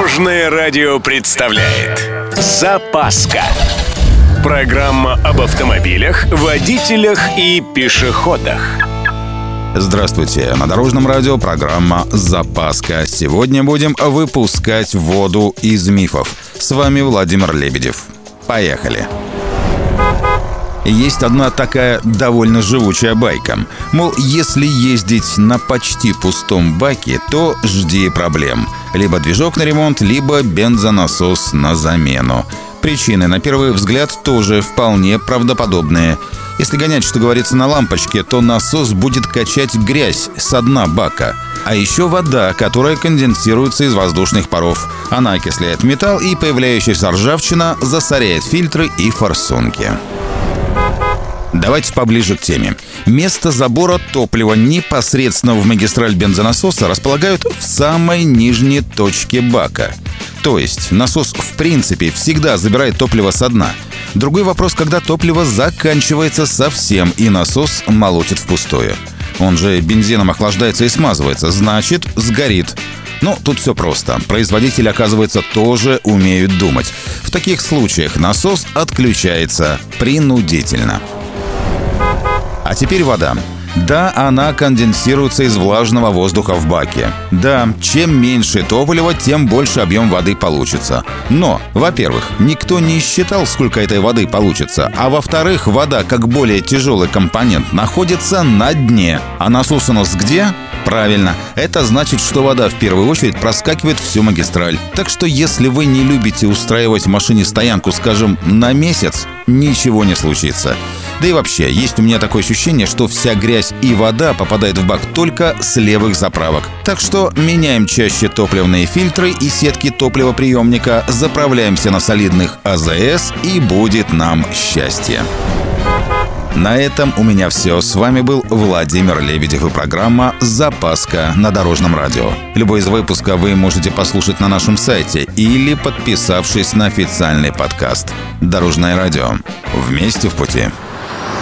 Дорожное радио представляет Запаска Программа об автомобилях, водителях и пешеходах Здравствуйте! На Дорожном радио программа «Запаска». Сегодня будем выпускать воду из мифов. С вами Владимир Лебедев. Поехали! Есть одна такая довольно живучая байка. Мол, если ездить на почти пустом баке, то жди проблем. Либо движок на ремонт, либо бензонасос на замену. Причины, на первый взгляд, тоже вполне правдоподобные. Если гонять, что говорится, на лампочке, то насос будет качать грязь с дна бака. А еще вода, которая конденсируется из воздушных паров. Она окисляет металл и появляющаяся ржавчина засоряет фильтры и форсунки. Давайте поближе к теме. Место забора топлива непосредственно в магистраль бензонасоса располагают в самой нижней точке бака. То есть насос в принципе всегда забирает топливо со дна. Другой вопрос, когда топливо заканчивается совсем и насос молотит впустую. Он же бензином охлаждается и смазывается, значит, сгорит. Но тут все просто. Производители, оказывается, тоже умеют думать. В таких случаях насос отключается принудительно. А теперь вода. Да, она конденсируется из влажного воздуха в баке. Да, чем меньше топлива, тем больше объем воды получится. Но, во-первых, никто не считал, сколько этой воды получится, а во-вторых, вода, как более тяжелый компонент, находится на дне. А насос у нас где? Правильно, это значит, что вода в первую очередь проскакивает всю магистраль. Так что если вы не любите устраивать в машине стоянку, скажем, на месяц, ничего не случится. Да и вообще, есть у меня такое ощущение, что вся грязь и вода попадает в бак только с левых заправок. Так что меняем чаще топливные фильтры и сетки топливоприемника, заправляемся на солидных АЗС и будет нам счастье. На этом у меня все. С вами был Владимир Лебедев и программа «Запаска» на Дорожном радио. Любой из выпуска вы можете послушать на нашем сайте или подписавшись на официальный подкаст. Дорожное радио. Вместе в пути.